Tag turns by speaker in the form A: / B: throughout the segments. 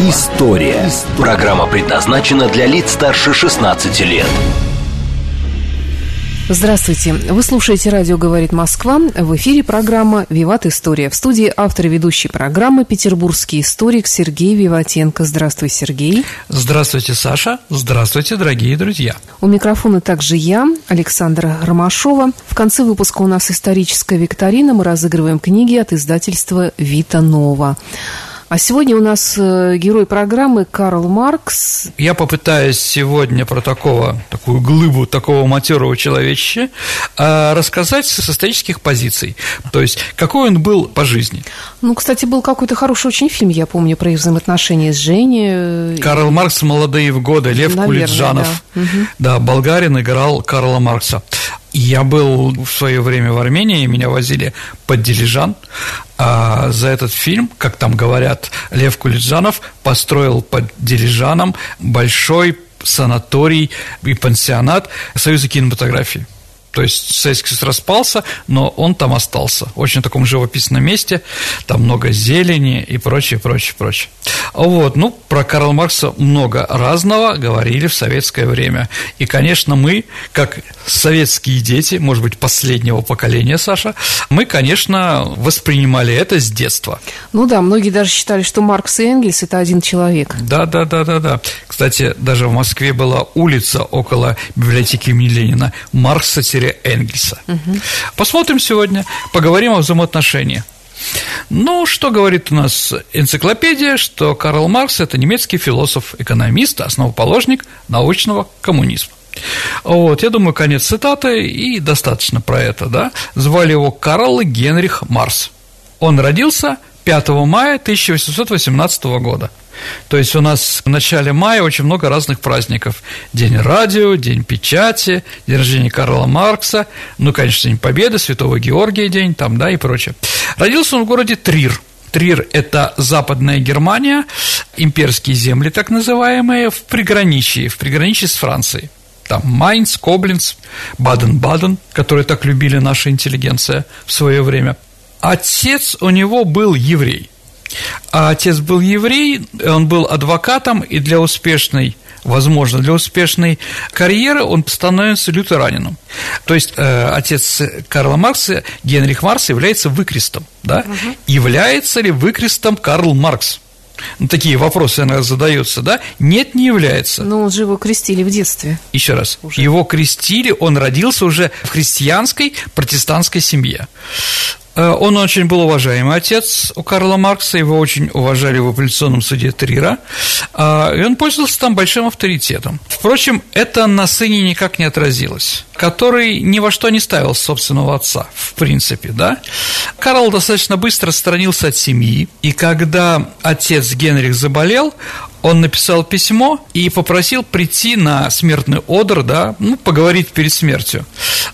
A: История». Программа предназначена для лиц старше 16 лет.
B: Здравствуйте. Вы слушаете «Радио говорит Москва». В эфире программа «Виват История». В студии автор и ведущей программы петербургский историк Сергей Виватенко. Здравствуй, Сергей.
C: Здравствуйте, Саша. Здравствуйте, дорогие друзья.
B: У микрофона также я, Александра Ромашова. В конце выпуска у нас историческая викторина. Мы разыгрываем книги от издательства «Вита Нова». А сегодня у нас э, герой программы Карл Маркс.
C: Я попытаюсь сегодня про такого, такую глыбу такого матерого человечища а, рассказать с исторических позиций. То есть, какой он был по жизни.
B: Ну, кстати, был какой-то хороший очень фильм, я помню, про их взаимоотношения с Женей.
C: Карл Маркс «Молодые в годы», Лев Наверное, Кулиджанов. Да. да, болгарин играл Карла Маркса. Я был в свое время в Армении, меня возили под Дилижан. А за этот фильм, как там говорят, Лев Кулиджанов построил под Дилижаном большой санаторий и пансионат Союза кинематографии. То есть Советский Союз распался, но он там остался. В очень таком живописном месте, там много зелени и прочее, прочее, прочее. Вот, ну, про Карла Маркса много разного говорили в советское время. И, конечно, мы, как советские дети, может быть, последнего поколения, Саша, мы, конечно, воспринимали это с детства.
B: Ну да, многие даже считали, что Маркс и Энгельс – это один человек.
C: Да, да, да, да, да. Кстати, даже в Москве была улица около библиотеки имени Ленина Маркса-Энгельса. Угу. Посмотрим сегодня, поговорим о взаимоотношениях. Ну, что говорит у нас энциклопедия, что Карл Маркс – это немецкий философ, экономист, основоположник научного коммунизма. Вот, я думаю, конец цитаты, и достаточно про это, да. Звали его Карл Генрих Марс. Он родился 5 мая 1818 года. То есть у нас в начале мая очень много разных праздников. День радио, День печати, День рождения Карла Маркса, ну, конечно, День Победы, Святого Георгия день, там, да, и прочее. Родился он в городе Трир. Трир – это Западная Германия, имперские земли так называемые, в приграничии, в приграничии с Францией там Майнц, Коблинц, Баден-Баден, которые так любили наша интеллигенция в свое время. Отец у него был еврей. А отец был еврей, он был адвокатом, и для успешной возможно, для успешной карьеры он становится лютеранином. То есть э, отец Карла Маркса, Генрих Маркс, является выкрестом. Да? Угу. Является ли выкрестом Карл Маркс? Ну, такие вопросы иногда задаются, да? Нет, не является.
B: Но он же его крестили в детстве.
C: Еще раз. Уже. Его крестили, он родился уже в христианской протестантской семье. Э, он очень был уважаемый отец у Карла Маркса, его очень уважали в апелляционном суде Трира, а, и он пользовался там большим авторитетом. Впрочем, это на сыне никак не отразилось, который ни во что не ставил собственного отца, в принципе, да. Карл достаточно быстро отстранился от семьи, и когда отец Генрих заболел, он написал письмо и попросил прийти на смертный одр, да, ну, поговорить перед смертью.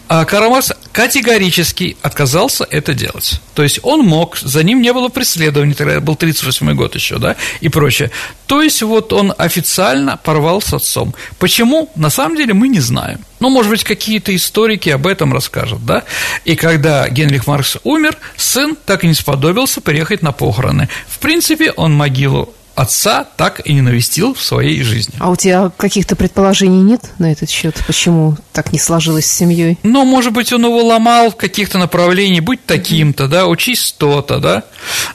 C: А Карл Маркс категорически отказался это делать. То есть он мог, за ним не было преследования, тогда был 38 год еще, да, и прочее. То есть вот он официально порвал с отцом. Почему? На самом деле мы не знаем. Ну, может быть, какие-то историки об этом расскажут, да? И когда Генрих Маркс умер, сын так и не сподобился приехать на похороны. В принципе, он могилу отца так и не навестил в своей жизни.
B: А у тебя каких-то предположений нет на этот счет? Почему так не сложилось с семьей?
C: Ну, может быть, он его ломал в каких-то направлениях, будь таким-то, да, учись то-то, да.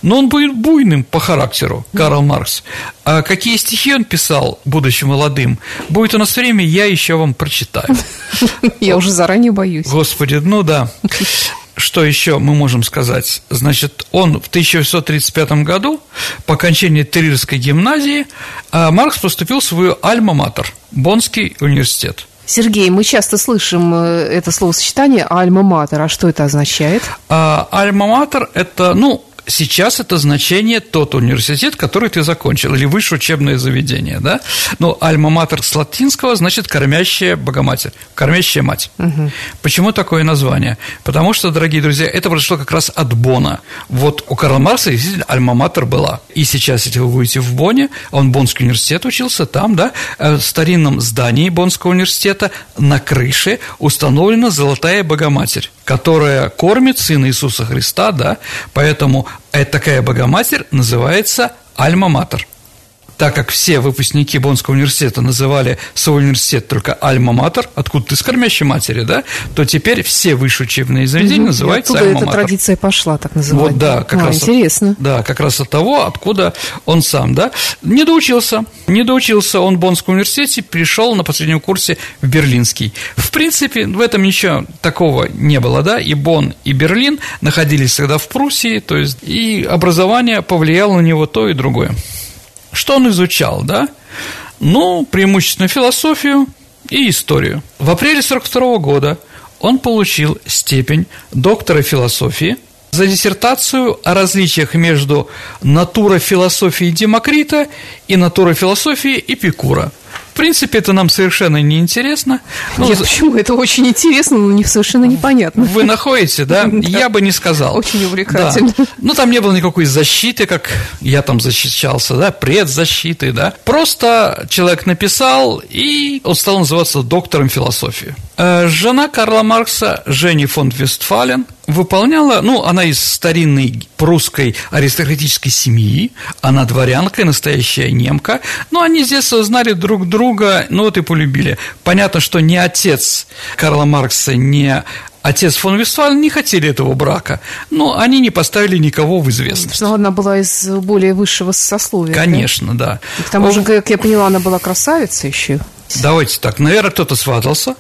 C: Но он был буйным по характеру, Карл Маркс. А какие стихи он писал, будучи молодым, будет у нас время, я еще вам прочитаю.
B: Я уже заранее боюсь.
C: Господи, ну да. Что еще мы можем сказать? Значит, он в 1835 году по окончании Трирской гимназии а, Маркс поступил в свою альма-матер – Боннский университет.
B: Сергей, мы часто слышим э, это словосочетание «альма-матер». А что это означает?
C: А, «Альма-матер» – это, ну, Сейчас это значение тот университет, который ты закончил, или высшее учебное заведение, да? Но альма-матер с латинского значит «кормящая Богоматерь», «кормящая мать». Угу. Почему такое название? Потому что, дорогие друзья, это произошло как раз от Бона. Вот у Карла Марса действительно альма-матер была. И сейчас, если вы будете в Боне, он Бонский университет учился, там, да, э, в старинном здании Бонского университета на крыше установлена золотая Богоматерь, которая кормит Сына Иисуса Христа, да, поэтому эта такая Богоматерь называется Альма-Матер так как все выпускники Боннского университета называли свой университет только Альма-Матер, откуда ты с кормящей матери, да, то теперь все высшие учебные заведения угу. называются Альма-Матер.
B: эта традиция пошла, так называемая.
C: Вот, да, как
B: а,
C: раз.
B: Интересно.
C: Да, как раз от того, откуда он сам, да. Не доучился, не доучился он в Боннском университете, пришел на последнем курсе в Берлинский. В принципе, в этом ничего такого не было, да, и Бонн, и Берлин находились тогда в Пруссии, то есть и образование повлияло на него то и другое. Что он изучал, да? Ну, преимущественно философию и историю. В апреле 1942 года он получил степень доктора философии за диссертацию о различиях между натурофилософией Демокрита и натурофилософией Эпикура – в принципе, это нам совершенно не интересно.
B: Ну, Нет, почему? Это очень интересно, но не совершенно непонятно.
C: Вы находите, да? Я бы не сказал.
B: Очень увлекательно.
C: Ну, там не было никакой защиты, как я там защищался, да, предзащиты, да. Просто человек написал, и он стал называться доктором философии. Э, жена Карла Маркса, Жени фон Вестфален, выполняла, ну, она из старинной прусской аристократической семьи, она дворянка, настоящая немка, но они детства знали друг друга, ну, вот и полюбили. Понятно, что ни отец Карла Маркса, ни отец фон Вестфален не хотели этого брака, но они не поставили никого в известность.
B: Но она была из более высшего сословия.
C: Конечно, да. да.
B: И к тому же, как я поняла, она была красавица еще.
C: Давайте так, наверное, кто-то сватался.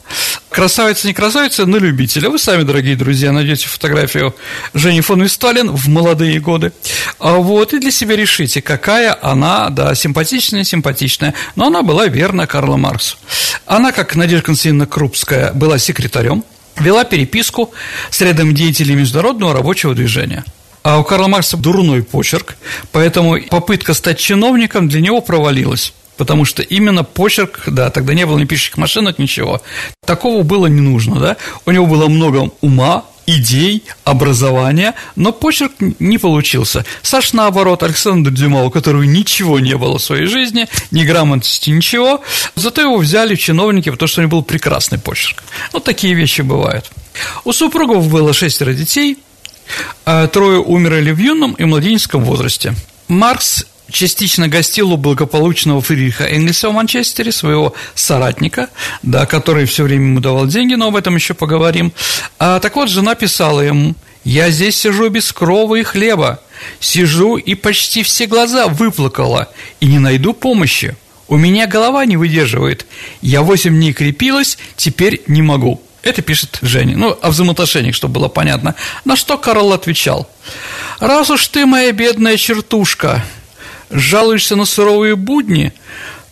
C: Красавица, не красавица, на любителя. Вы сами, дорогие друзья, найдете фотографию Жени фон Вестален в молодые годы. А вот, и для себя решите, какая она, да, симпатичная, симпатичная. Но она была верна Карла Марксу. Она, как Надежда Константиновна Крупская, была секретарем, вела переписку с рядом деятелей международного рабочего движения. А у Карла Маркса дурной почерк, поэтому попытка стать чиновником для него провалилась. Потому что именно почерк, да, тогда не было ни пишущих машинок, ничего. Такого было не нужно, да. У него было много ума, идей, образования, но почерк не получился. Саш, наоборот, Александр Дюма, у которого ничего не было в своей жизни, ни грамотности, ничего, зато его взяли чиновники, потому что у него был прекрасный почерк. Вот такие вещи бывают. У супругов было шестеро детей, а трое умерли в юном и младенческом возрасте. Маркс частично гостил у благополучного Фридриха Энгельса в Манчестере, своего соратника, да, который все время ему давал деньги, но об этом еще поговорим. А, так вот, жена писала ему, «Я здесь сижу без крова и хлеба, сижу и почти все глаза выплакала, и не найду помощи. У меня голова не выдерживает. Я восемь дней крепилась, теперь не могу». Это пишет Женя. Ну, о взаимоотношениях, чтобы было понятно. На что Карл отвечал. «Раз уж ты моя бедная чертушка, жалуешься на суровые будни,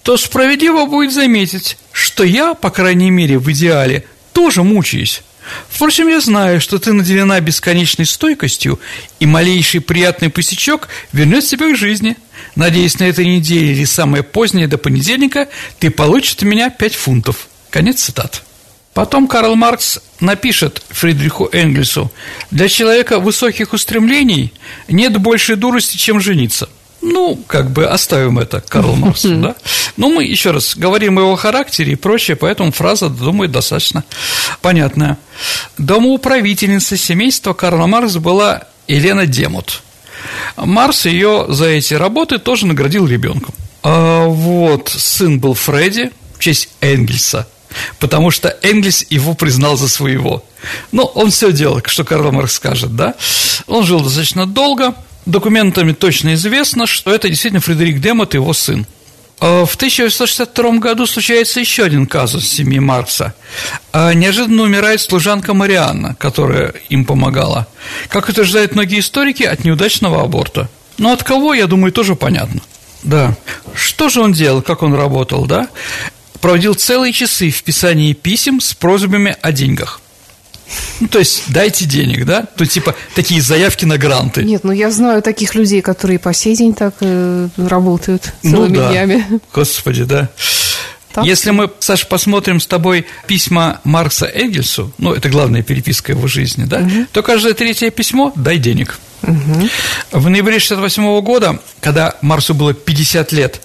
C: то справедливо будет заметить, что я, по крайней мере, в идеале, тоже мучаюсь. Впрочем, я знаю, что ты наделена бесконечной стойкостью, и малейший приятный пустячок вернет тебя к жизни. Надеюсь, на этой неделе или самое позднее до понедельника ты получишь от меня пять фунтов. Конец цитат. Потом Карл Маркс напишет Фридриху Энгельсу, «Для человека высоких устремлений нет большей дурости, чем жениться». Ну, как бы оставим это Карл Марксу, да? Но мы еще раз говорим о его характере и прочее, поэтому фраза, думаю, достаточно понятная. Домоуправительница семейства Карла Маркса была Елена Демут. Марс ее за эти работы тоже наградил ребенком. А вот сын был Фредди в честь Энгельса, потому что Энгельс его признал за своего. Ну, он все делал, что Карл Маркс скажет, да? Он жил достаточно долго, документами точно известно, что это действительно Фредерик Демот, его сын. А в 1962 году случается еще один казус семьи Маркса. А неожиданно умирает служанка Марианна, которая им помогала. Как утверждают многие историки, от неудачного аборта. Но от кого, я думаю, тоже понятно. Да. Что же он делал, как он работал, да? Проводил целые часы в писании писем с просьбами о деньгах. Ну, то есть, дайте денег, да? То типа такие заявки на гранты.
B: Нет, ну я знаю таких людей, которые по сей день так э, работают целыми
C: ну, да.
B: днями.
C: Господи, да. Так? Если мы, Саша, посмотрим с тобой письма Маркса Энгельсу, ну, это главная переписка его жизни, да, угу. то каждое третье письмо – дай денег. Угу. В ноябре 68 года, когда Марсу было 50 лет,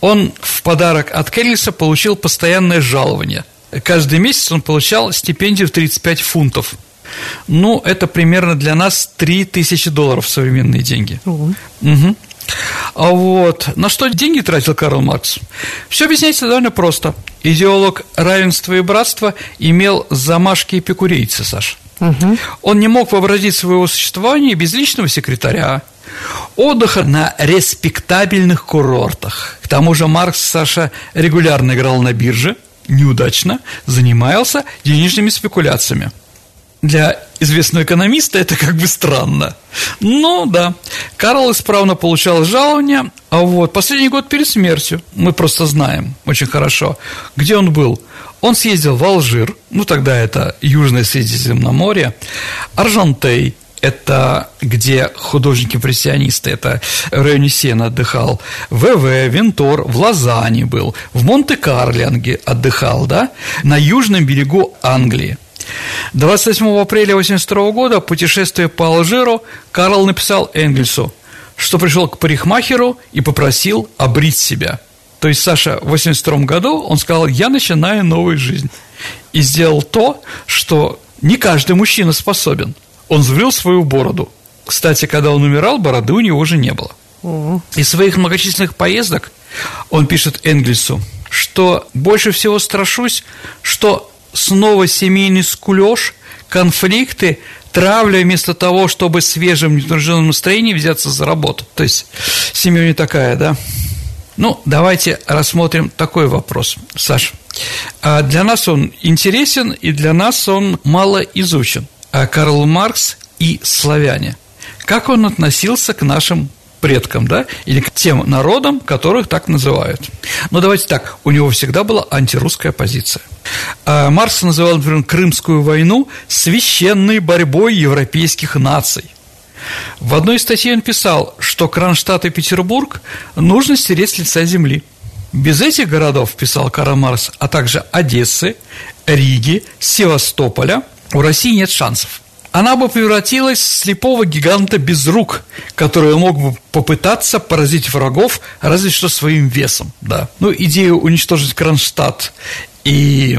C: он в подарок от Энгельса получил постоянное жалование. Каждый месяц он получал стипендию в 35 фунтов. Ну, это примерно для нас 3000 долларов современные деньги. Угу. Угу. А вот на что деньги тратил Карл Маркс? Все объясняется довольно просто. Идеолог равенства и братства имел замашки эпикурейца, Саша. Угу. Он не мог вообразить своего существования без личного секретаря, отдыха на респектабельных курортах. К тому же Маркс, Саша, регулярно играл на бирже, неудачно, занимался денежными спекуляциями – для известного экономиста это как бы странно. Ну да, Карл исправно получал жалование, а вот последний год перед смертью, мы просто знаем очень хорошо, где он был. Он съездил в Алжир, ну тогда это Южное Средиземноморье, Аржантей, это где художники-импрессионисты, это в районе Сена отдыхал, ВВ, Вентор, в Лозанне был, в Монте-Карле отдыхал, да, на южном берегу Англии. 28 апреля 1982 года, путешествуя по Алжиру, Карл написал Энгельсу, что пришел к парикмахеру и попросил обрить себя. То есть, Саша, в 1982 году он сказал, я начинаю новую жизнь. И сделал то, что не каждый мужчина способен. Он сбрил свою бороду. Кстати, когда он умирал, бороды у него уже не было. Из своих многочисленных поездок он пишет Энгельсу, что больше всего страшусь, что снова семейный скулеж, конфликты, травля вместо того, чтобы свежим непринужденным настроением взяться за работу. То есть семья не такая, да? Ну, давайте рассмотрим такой вопрос, Саш. А для нас он интересен, и для нас он мало изучен. А Карл Маркс и славяне. Как он относился к нашим предкам, да, или к тем народам, которых так называют. Но давайте так, у него всегда была антирусская позиция. А Маркс называл, например, Крымскую войну священной борьбой европейских наций. В одной из статей он писал, что Кронштадт и Петербург нужно стереть с лица земли. Без этих городов, писал Карл Маркс, а также Одессы, Риги, Севастополя, у России нет шансов она бы превратилась в слепого гиганта без рук, который мог бы попытаться поразить врагов разве что своим весом, да. Ну, идею уничтожить Кронштадт и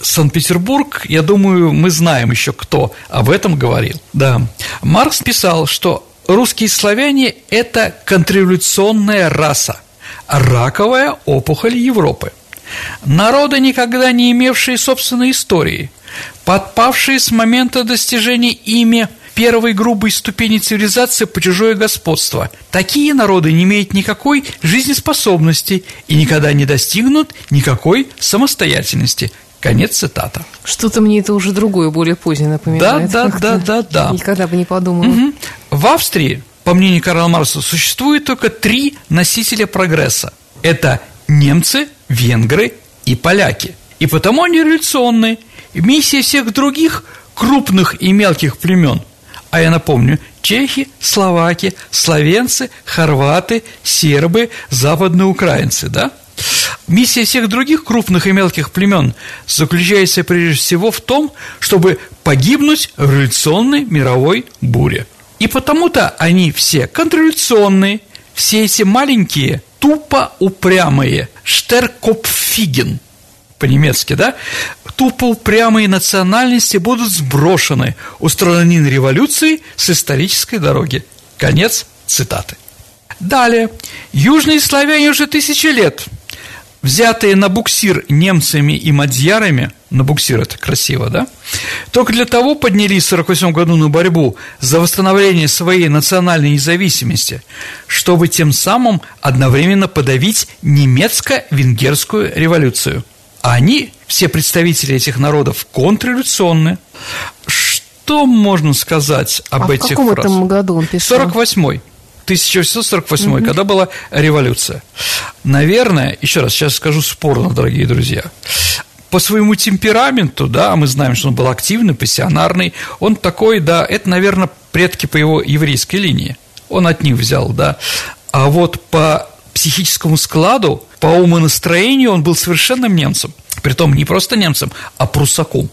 C: Санкт-Петербург, я думаю, мы знаем еще, кто об этом говорил. Да. Маркс писал, что русские славяне – это контрреволюционная раса, раковая опухоль Европы. Народы, никогда не имевшие собственной истории – подпавшие с момента достижения ими первой грубой ступени цивилизации по чужое господство. Такие народы не имеют никакой жизнеспособности и никогда не достигнут никакой самостоятельности. Конец цитата.
B: Что-то мне это уже другое, более позднее напоминает.
C: Да, да, да, да, да.
B: Никогда бы не подумала. Угу.
C: В Австрии, по мнению Карла Марса, существует только три носителя прогресса. Это немцы, венгры и поляки. И потому они революционные – Миссия всех других крупных и мелких племен, а я напомню, чехи, словаки, словенцы, хорваты, сербы, западные украинцы, да? Миссия всех других крупных и мелких племен заключается прежде всего в том, чтобы погибнуть в революционной мировой буре. И потому-то они все контрреволюционные, все эти маленькие, тупо упрямые, штеркопфиген, по-немецки, да, тупо упрямые национальности будут сброшены, устранены революцией с исторической дороги. Конец цитаты. Далее. Южные славяне уже тысячи лет, взятые на буксир немцами и мадьярами, на буксир это красиво, да? Только для того поднялись в 48 году на борьбу за восстановление своей национальной независимости, чтобы тем самым одновременно подавить немецко-венгерскую революцию – а они, все представители этих народов, контрреволюционные. Что можно сказать об а этих
B: в каком фраз? этом году он писал?
C: 48-й. 1848, угу. когда была революция. Наверное, еще раз, сейчас скажу спорно, дорогие друзья, по своему темпераменту, да, мы знаем, что он был активный, пассионарный, он такой, да, это, наверное, предки по его еврейской линии. Он от них взял, да. А вот по психическому складу, по умонастроению он был совершенным немцем. Притом не просто немцем, а прусаком.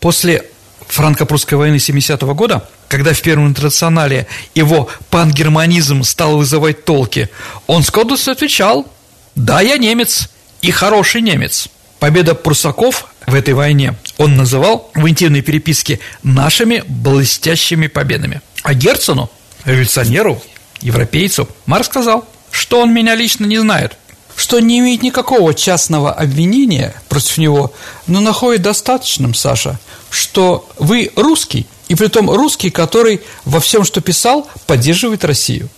C: После франко-прусской войны 70-го года, когда в Первом интернационале его пангерманизм стал вызывать толки, он с Кодусу отвечал «Да, я немец, и хороший немец». Победа прусаков в этой войне он называл в интимной переписке нашими блестящими победами. А Герцену, революционеру, европейцу, Марк сказал, что он меня лично не знает, что не имеет никакого частного обвинения против него, но находит достаточным, Саша, что вы русский, и при том русский, который во всем, что писал, поддерживает Россию.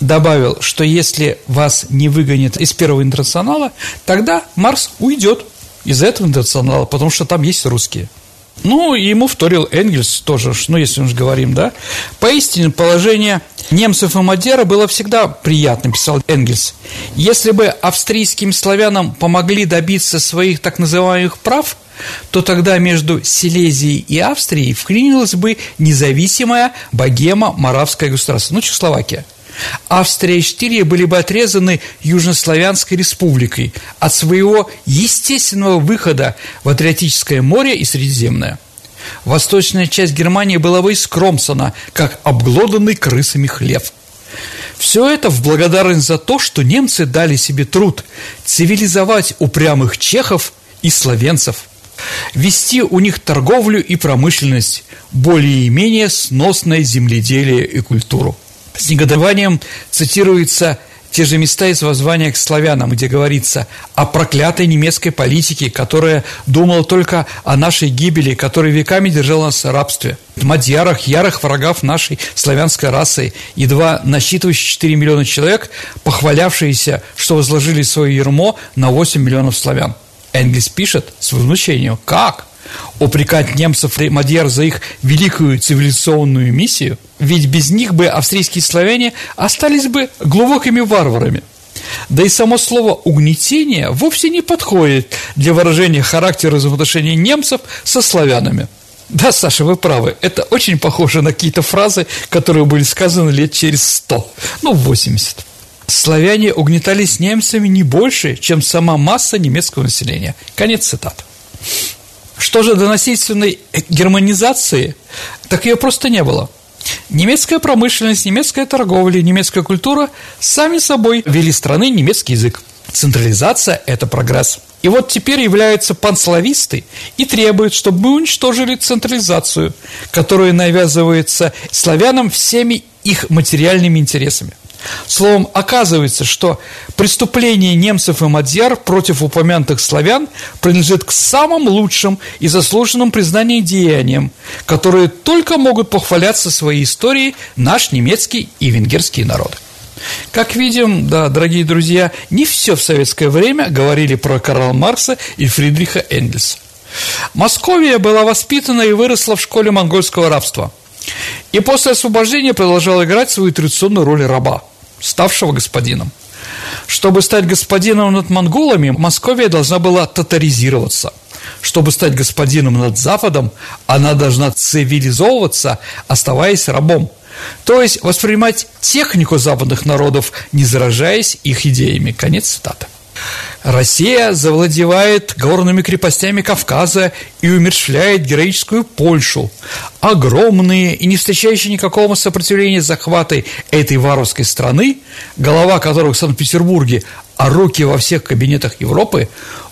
C: Добавил, что если вас не выгонят из первого интернационала, тогда Марс уйдет из этого интернационала, потому что там есть русские. Ну, ему вторил Энгельс тоже, ну, если мы же говорим, да. Поистине, положение немцев и Мадера было всегда приятным, писал Энгельс. Если бы австрийским славянам помогли добиться своих так называемых прав, то тогда между Силезией и Австрией вклинилась бы независимая богема Моравская государство, ну, Чехословакия – Австрия и Штирия были бы отрезаны Южнославянской республикой от своего естественного выхода в Адриатическое море и Средиземное. Восточная часть Германии была бы искромсана, как обглоданный крысами хлев. Все это в благодарность за то, что немцы дали себе труд цивилизовать упрямых чехов и словенцев, вести у них торговлю и промышленность, более-менее сносное земледелие и культуру. С негодованием цитируются те же места из воззвания к славянам, где говорится о проклятой немецкой политике, которая думала только о нашей гибели, которая веками держала нас в рабстве. Мадьярах, ярых врагов нашей славянской расы, едва насчитывающие 4 миллиона человек, похвалявшиеся, что возложили свое ермо на 8 миллионов славян. Энгельс пишет с возмущением, как? упрекать немцев и Мадьяр за их великую цивилизационную миссию, ведь без них бы австрийские славяне остались бы глубокими варварами. Да и само слово «угнетение» вовсе не подходит для выражения характера взаимоотношений немцев со славянами. Да, Саша, вы правы, это очень похоже на какие-то фразы, которые были сказаны лет через сто, ну, 80. Славяне угнетались немцами не больше, чем сама масса немецкого населения. Конец цитаты. Что же до насильственной германизации, так ее просто не было. Немецкая промышленность, немецкая торговля, немецкая культура сами собой вели страны немецкий язык. Централизация – это прогресс. И вот теперь являются панслависты и требуют, чтобы мы уничтожили централизацию, которая навязывается славянам всеми их материальными интересами – Словом, оказывается, что преступление немцев и мадьяр против упомянутых славян принадлежит к самым лучшим и заслуженным признаниям деяниям, которые только могут похваляться своей историей наш немецкий и венгерский народы. Как видим, да, дорогие друзья, не все в советское время говорили про Карла Маркса и Фридриха Энгельса. Московия была воспитана и выросла в школе монгольского рабства – и после освобождения продолжал играть свою традиционную роль раба, ставшего господином. Чтобы стать господином над монголами, Московия должна была татаризироваться. Чтобы стать господином над Западом, она должна цивилизовываться, оставаясь рабом. То есть воспринимать технику западных народов, не заражаясь их идеями. Конец цитаты. Россия завладевает горными крепостями Кавказа и умершляет героическую Польшу. Огромные и не встречающие никакого сопротивления захваты этой варварской страны, голова которых в Санкт-Петербурге, а руки во всех кабинетах Европы,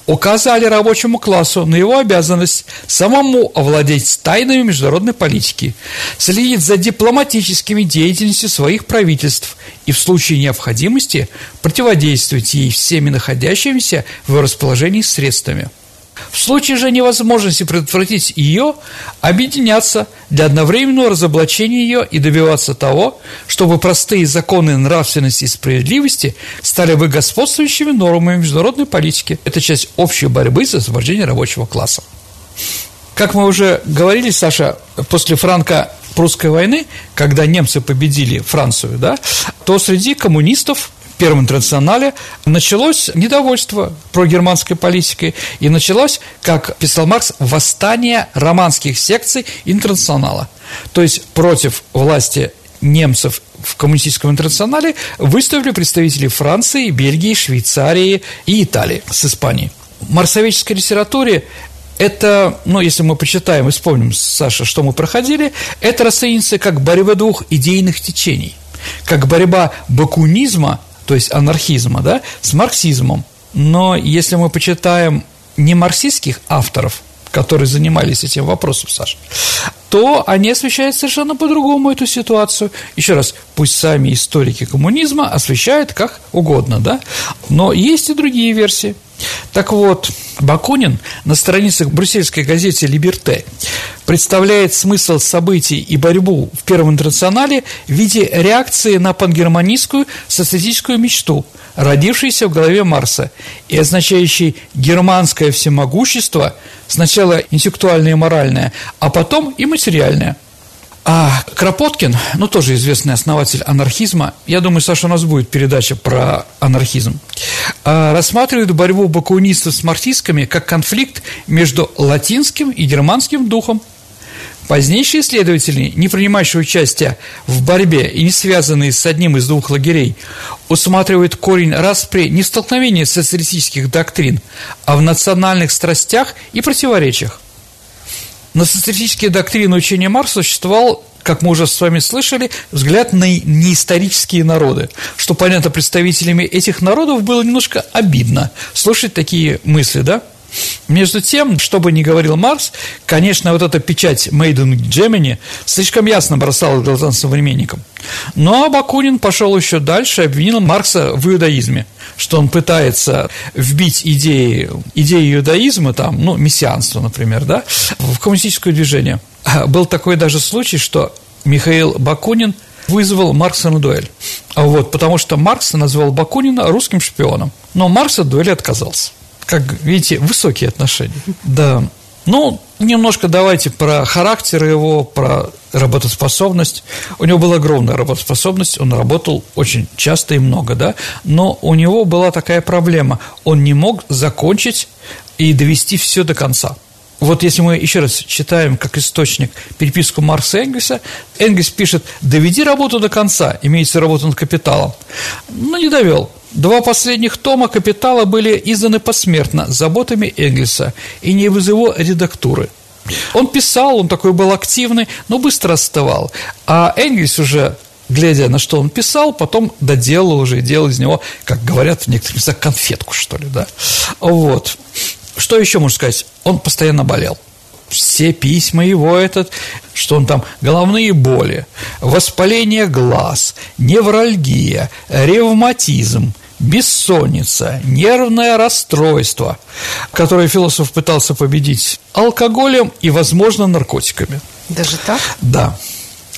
C: указали рабочему классу на его обязанность самому овладеть тайнами международной политики, следить за дипломатическими деятельностью своих правительств и в случае необходимости противодействовать ей всеми находящимися в расположении средствами. В случае же невозможности предотвратить ее, объединяться для одновременного разоблачения ее и добиваться того, чтобы простые законы нравственности и справедливости стали бы господствующими нормами международной политики. Это часть общей борьбы за освобождение рабочего класса. Как мы уже говорили, Саша, после франко-прусской войны, когда немцы победили Францию, да, то среди коммунистов Первом интернационале началось недовольство прогерманской политикой, и началось, как писал Маркс, восстание романских секций интернационала. То есть против власти немцев в коммунистическом интернационале выставили представители Франции, Бельгии, Швейцарии и Италии с Испанией. В марсоведческой литературе это, ну, если мы почитаем и вспомним, Саша, что мы проходили, это расценится как борьба двух идейных течений, как борьба бакунизма, то есть анархизма, да, с марксизмом. Но если мы почитаем не марксистских авторов, которые занимались этим вопросом, Саша, то они освещают совершенно по-другому эту ситуацию. Еще раз, пусть сами историки коммунизма освещают как угодно, да, но есть и другие версии. Так вот, Бакунин на страницах брюссельской газете «Либерте» представляет смысл событий и борьбу в Первом интернационале в виде реакции на пангерманистскую социалистическую мечту, родившуюся в голове Марса и означающей германское всемогущество, сначала интеллектуальное и моральное, а потом и материальное – а Кропоткин, ну, тоже известный основатель анархизма, я думаю, Саша, у нас будет передача про анархизм, а, рассматривает борьбу бакунистов с марксистками как конфликт между латинским и германским духом. Позднейшие исследователи, не принимающие участия в борьбе и не связанные с одним из двух лагерей, усматривают корень распри не в столкновении социалистических доктрин, а в национальных страстях и противоречиях. На социалистические доктрины учения Маркса существовал как мы уже с вами слышали, взгляд на неисторические народы, что, понятно, представителями этих народов было немножко обидно слушать такие мысли, да? Между тем, что бы ни говорил Маркс, конечно, вот эта печать «Made in Germany» слишком ясно бросала в глаза современникам. Но Бакунин пошел еще дальше и обвинил Маркса в иудаизме, что он пытается вбить идеи, идеи иудаизма, там, ну, мессианство, например, да, в коммунистическое движение. Был такой даже случай, что Михаил Бакунин вызвал Маркса на дуэль. Вот, потому что Маркс назвал Бакунина русским шпионом. Но Маркс от дуэли отказался как видите, высокие отношения. Да. Ну, немножко давайте про характер его, про работоспособность. У него была огромная работоспособность, он работал очень часто и много, да, но у него была такая проблема, он не мог закончить и довести все до конца. Вот если мы еще раз читаем как источник переписку Марса и Энгельса, Энгельс пишет «доведи работу до конца», имеется работа над капиталом. Но не довел. Два последних тома «Капитала» были изданы посмертно заботами Энгельса и не из его редактуры. Он писал, он такой был активный, но быстро остывал. А Энгельс уже глядя на что он писал, потом доделал уже и делал из него, как говорят в некоторых местах, конфетку, что ли, да. Вот. Что еще можно сказать? Он постоянно болел все письма его этот, что он там головные боли, воспаление глаз, невральгия, ревматизм, бессонница, нервное расстройство, которое философ пытался победить алкоголем и, возможно, наркотиками.
B: Даже так?
C: Да.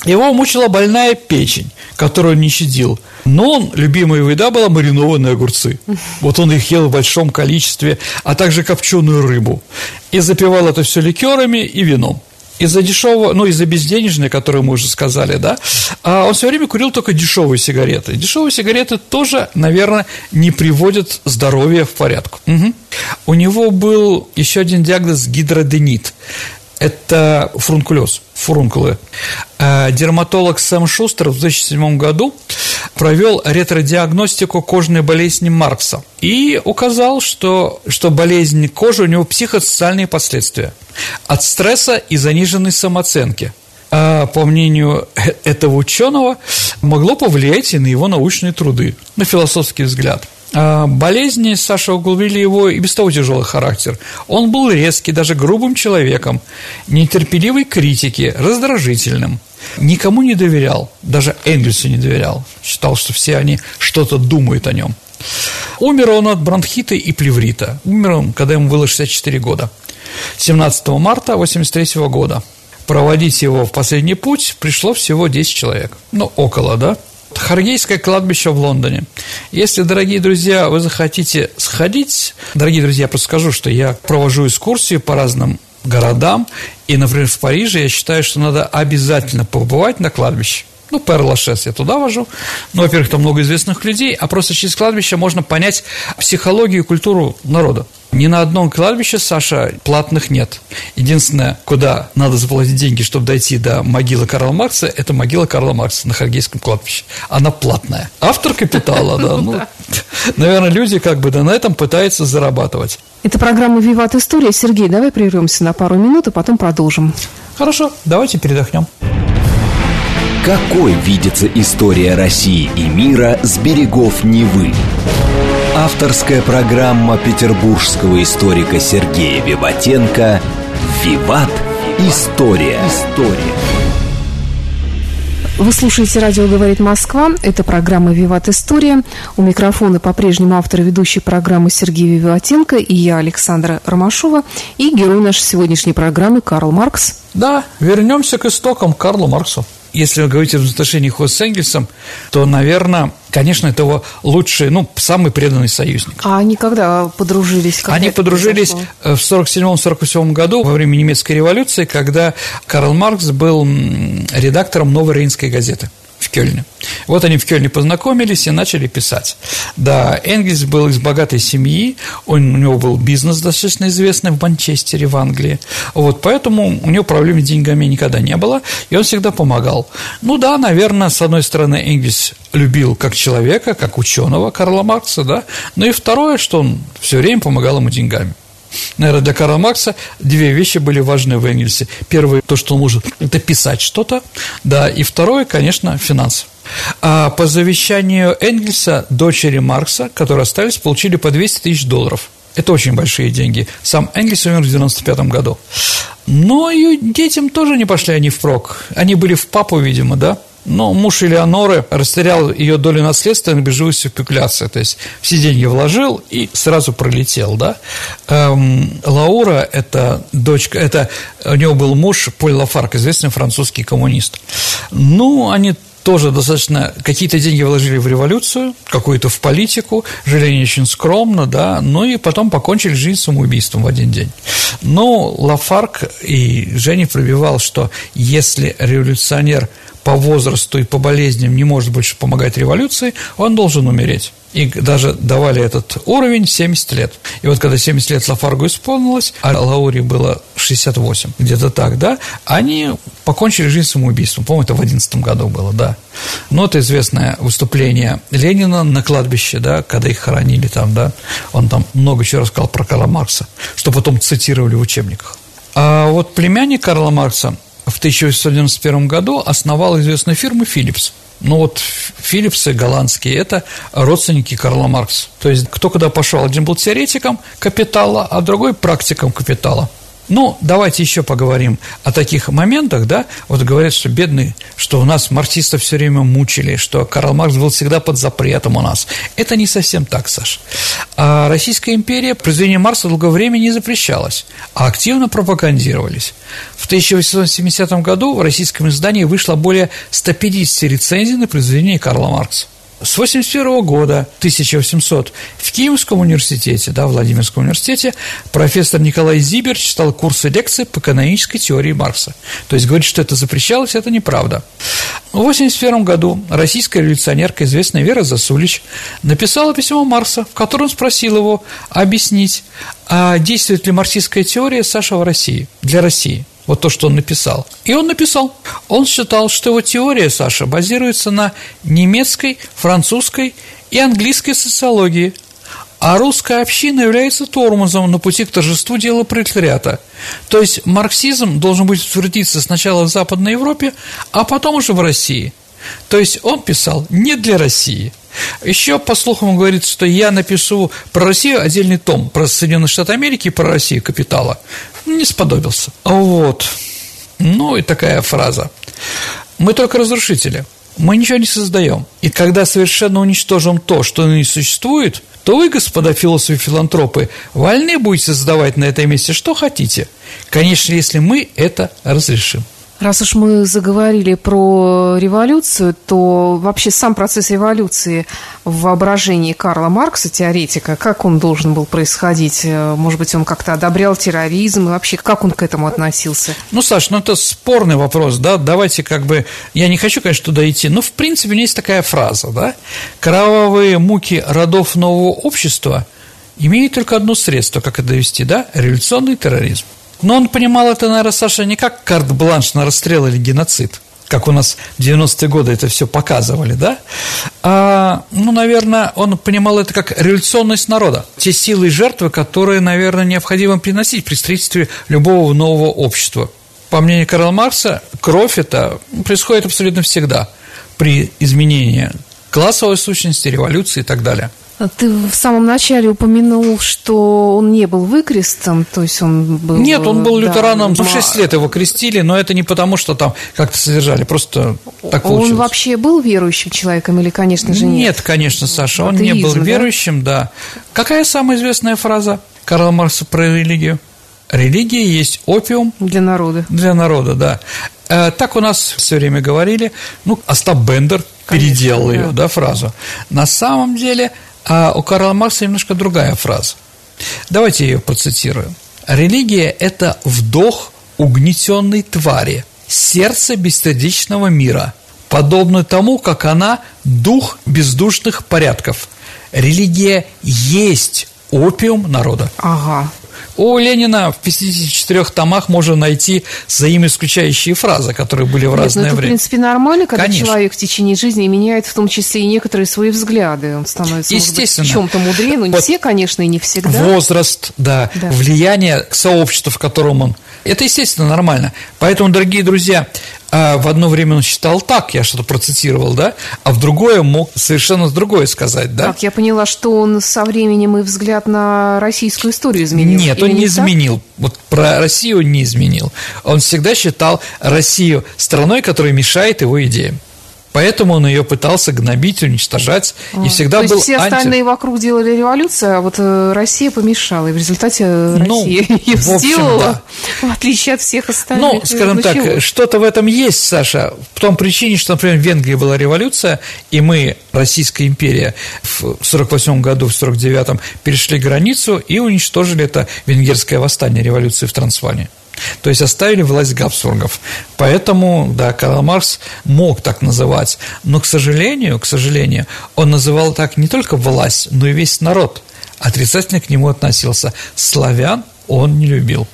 C: Его мучила больная печень, которую он не щадил. Но он, любимая еда была маринованные огурцы. Вот он их ел в большом количестве, а также копченую рыбу. И запивал это все ликерами и вином из-за дешевого, ну, из-за безденежной, которую мы уже сказали, да, а он все время курил только дешевые сигареты. Дешевые сигареты тоже, наверное, не приводят здоровье в порядок. Угу. У него был еще один диагноз гидроденит. Это фурункулез, фурункулы. А дерматолог Сэм Шустер в 2007 году провел ретродиагностику кожной болезни Маркса и указал, что, что болезнь кожи у него психосоциальные последствия от стресса и заниженной самооценки. А, по мнению э, этого ученого, могло повлиять и на его научные труды, на философский взгляд – болезни Саша углубили его и без того тяжелый характер. Он был резкий, даже грубым человеком, нетерпеливой критики, раздражительным. Никому не доверял, даже Энгельсу не доверял. Считал, что все они что-то думают о нем. Умер он от бронхита и плеврита. Умер он, когда ему было 64 года. 17 марта 1983 года. Проводить его в последний путь пришло всего 10 человек. Ну, около, да? Харгейское кладбище в Лондоне. Если, дорогие друзья, вы захотите сходить, дорогие друзья, я просто скажу, что я провожу экскурсии по разным городам, и, например, в Париже я считаю, что надо обязательно побывать на кладбище. Ну, Пер-Лашес я туда вожу. Ну, во-первых, там много известных людей, а просто через кладбище можно понять психологию и культуру народа. Ни на одном кладбище, Саша, платных нет. Единственное, куда надо заплатить деньги, чтобы дойти до могилы Карла Маркса, это могила Карла Маркса на Харгейском кладбище. Она платная. Автор капитала, да. Ну, наверное, люди как бы да, на этом пытаются зарабатывать.
B: Это программа «Виват История». Сергей, давай прервемся на пару минут, а потом продолжим.
C: Хорошо, давайте передохнем.
A: Какой видится история России и мира с берегов Невы? Авторская программа петербургского историка Сергея Виватенко «Виват. История». История.
B: Вы слушаете «Радио говорит Москва». Это программа «Виват История». У микрофона по-прежнему автор и ведущей программы Сергей Виватенко и я, Александра Ромашова, и герой нашей сегодняшней программы Карл Маркс.
C: Да, вернемся к истокам Карлу Марксу если вы говорите в отношении его с Энгельсом, то, наверное, конечно, это его лучший, ну, самый преданный союзник.
B: А они когда подружились? Когда
C: они подружились произошло? в 47-47 году во время немецкой революции, когда Карл Маркс был редактором «Новой Рейнской газеты» Кёльне. Вот они в Кёльне познакомились и начали писать. Да, Энгельс был из богатой семьи, он, у него был бизнес достаточно известный в Манчестере, в Англии. Вот, поэтому у него проблем с деньгами никогда не было, и он всегда помогал. Ну да, наверное, с одной стороны, Энгельс любил как человека, как ученого Карла Маркса, да, но и второе, что он все время помогал ему деньгами. Наверное, для Карла Маркса две вещи были важны в Энгельсе. Первое, то, что он может, это писать что-то, да, и второе, конечно, финансы. А по завещанию Энгельса дочери Маркса, которые остались, получили по 200 тысяч долларов. Это очень большие деньги. Сам Энгельс умер в 95 году. Но и детям тоже не пошли они впрок. Они были в папу, видимо, да? Но муж Элеоноры растерял ее долю наследства на биржевой спекуляции, то есть все деньги вложил и сразу пролетел, да. Эм, Лаура – это дочка, это у него был муж Поль Лафарк, известный французский коммунист. Ну, они тоже достаточно какие-то деньги вложили в революцию, какую-то в политику, жили очень скромно, да, ну и потом покончили жизнь самоубийством в один день. Но Лафарк и Женя пробивал, что если революционер по возрасту и по болезням не может больше помогать революции, он должен умереть. И даже давали этот уровень 70 лет. И вот когда 70 лет Лафаргу исполнилось, а Лауре было 68, где-то так, да, они покончили жизнь самоубийством. По-моему, это в 11 году было, да. Но это известное выступление Ленина на кладбище, да, когда их хоронили там, да. Он там много чего рассказал про Карла Маркса, что потом цитировали в учебниках. А вот племянник Карла Маркса в 1891 году основал известную фирму «Филлипс». Ну вот Филлипсы голландские – это родственники Карла Маркса. То есть кто куда пошел, один был теоретиком капитала, а другой практиком капитала. Ну, давайте еще поговорим о таких моментах, да, вот говорят, что бедные, что у нас марксистов все время мучили, что Карл Маркс был всегда под запретом у нас. Это не совсем так, Саш. А Российская империя произведение Маркса долгое время не запрещалось, а активно пропагандировались. В 1870 году в российском издании вышло более 150 рецензий на произведение Карла Маркса. С 81 года, 1800, в Киевском университете, да, Владимирском университете, профессор Николай Зибер читал курсы лекций по канонической теории Маркса. То есть говорить, что это запрещалось, это неправда. В 81 году российская революционерка, известная Вера Засулич, написала письмо Маркса, в котором спросил его объяснить, а действует ли марксистская теория Саша в России, для России – вот то, что он написал. И он написал. Он считал, что его теория, Саша, базируется на немецкой, французской и английской социологии, а русская община является тормозом на пути к торжеству дела пролетариата. То есть марксизм должен быть утвердиться сначала в Западной Европе, а потом уже в России. То есть он писал не для России. Еще, по слухам, он говорит, что я напишу про Россию отдельный том, про Соединенные Штаты Америки и про Россию капитала не сподобился. Вот. Ну и такая фраза. Мы только разрушители. Мы ничего не создаем. И когда совершенно уничтожим то, что не существует, то вы, господа философы-филантропы, вольны будете создавать на этом месте что хотите. Конечно, если мы это разрешим.
B: Раз уж мы заговорили про революцию, то вообще сам процесс революции в воображении Карла Маркса, теоретика, как он должен был происходить? Э, может быть, он как-то одобрял терроризм и вообще как он к этому относился?
C: Ну, Саш, ну это спорный вопрос, да, давайте как бы, я не хочу, конечно, туда идти, но в принципе у меня есть такая фраза, да, кровавые муки родов нового общества имеют только одно средство, как это довести, да, революционный терроризм. Но он понимал это, наверное, Саша, не как карт-бланш на расстрел или геноцид, как у нас в 90-е годы это все показывали, да? А, ну, наверное, он понимал это как революционность народа. Те силы и жертвы, которые, наверное, необходимо приносить при строительстве любого нового общества. По мнению Карла Маркса, кровь это происходит абсолютно всегда при изменении классовой сущности, революции и так далее –
B: ты в самом начале упомянул, что он не был выкрестом, то есть он был...
C: Нет, он был лютераном, да, 6 лет его крестили, но это не потому, что там как-то содержали, просто так получилось.
B: Он вообще был верующим человеком или, конечно же, нет?
C: Нет, конечно, Саша, он Атеизм, не был верующим, да? да. Какая самая известная фраза Карла Маркса про религию? Религия есть опиум
B: для народа.
C: Для народа, да. Э, так у нас все время говорили. Ну, Остап Бендер Конечно, переделал да. ее, да, фразу. На самом деле а у Карла Маркса немножко другая фраза. Давайте ее процитирую. Религия – это вдох угнетенной твари, сердце бессердечного мира, подобно тому, как она – дух бездушных порядков. Религия есть опиум народа.
B: Ага.
C: У Ленина в 54 томах можно найти взаимоисключающие фразы, которые были в Нет, ну разное
B: это,
C: время.
B: в принципе, нормально, когда Конечно. человек в течение жизни меняет в том числе и некоторые свои взгляды. Он становится, Естественно. быть, в чем-то мудрее, но не вот все, конечно, и не всегда.
C: Возраст, да, да. влияние к сообществу, в котором он. Это, естественно, нормально. Поэтому, дорогие друзья, а в одно время он считал так, я что-то процитировал, да, а в другое мог совершенно другое сказать, да?
B: Так, я поняла, что он со временем и взгляд на российскую историю изменил.
C: Нет, он не, не изменил. Вот про Россию он не изменил. Он всегда считал Россию страной, которая мешает его идеям. Поэтому он ее пытался гнобить, уничтожать, а, и всегда
B: то
C: был
B: все анти... остальные вокруг делали революцию, а вот э, Россия помешала, и в результате ну, Россия ее общем, сделала, да. в отличие от всех остальных.
C: Ну, скажем ну, так, что-то в этом есть, Саша, в том причине, что, например, в Венгрии была революция, и мы, Российская империя, в 48 году, в 49-м перешли границу и уничтожили это венгерское восстание революции в Трансвале. То есть оставили власть Габсбургов. Поэтому, да, Карл Маркс мог так называть. Но, к сожалению, к сожалению, он называл так не только власть, но и весь народ. Отрицательно к нему относился. Славян он не любил.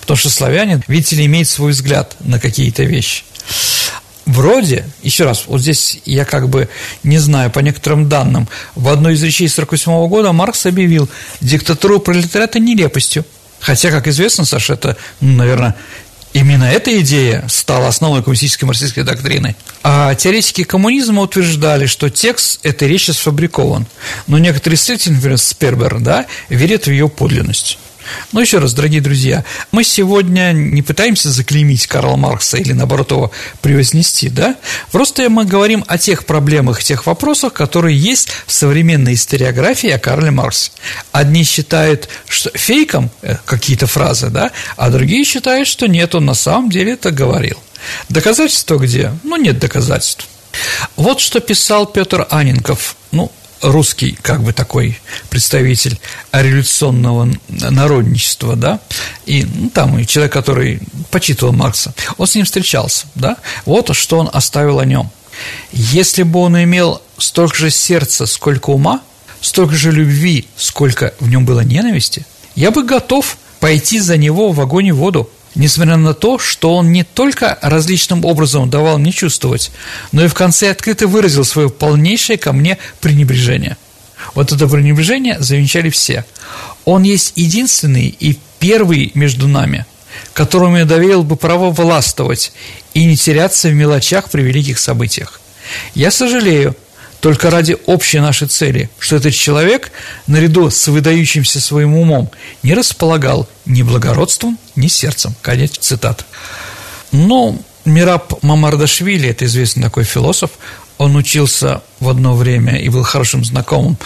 C: Потому что славяне, видите ли, имеют свой взгляд на какие-то вещи. Вроде, еще раз, вот здесь я как бы не знаю, по некоторым данным, в одной из речей 1948 года Маркс объявил диктатуру пролетариата нелепостью. Хотя, как известно, Саша, это, ну, наверное, Именно эта идея стала основой коммунистической марксистской доктрины. А теоретики коммунизма утверждали, что текст этой речи сфабрикован. Но некоторые исследователи, например, Спербер, да, верят в ее подлинность. Но еще раз, дорогие друзья, мы сегодня не пытаемся заклеймить Карла Маркса или, наоборот, его превознести, да? Просто мы говорим о тех проблемах, тех вопросах, которые есть в современной историографии о Карле Марксе. Одни считают, что фейком э, какие-то фразы, да, а другие считают, что нет, он на самом деле это говорил. Доказательства где? Ну, нет доказательств. Вот что писал Петр Анинков, ну, русский, как бы такой представитель революционного народничества, да, и ну, там и человек, который почитывал Маркса, он с ним встречался, да, вот что он оставил о нем. Если бы он имел столько же сердца, сколько ума, столько же любви, сколько в нем было ненависти, я бы готов пойти за него в огонь и воду, несмотря на то, что он не только различным образом давал мне чувствовать, но и в конце открыто выразил свое полнейшее ко мне пренебрежение. Вот это пренебрежение завенчали все. Он есть единственный и первый между нами, которому я доверил бы право властвовать и не теряться в мелочах при великих событиях. Я сожалею, только ради общей нашей цели, что этот человек, наряду с выдающимся своим умом, не располагал ни благородством, ни сердцем. Конец цитат. Но Мираб Мамардашвили, это известный такой философ, он учился в одно время и был хорошим знакомым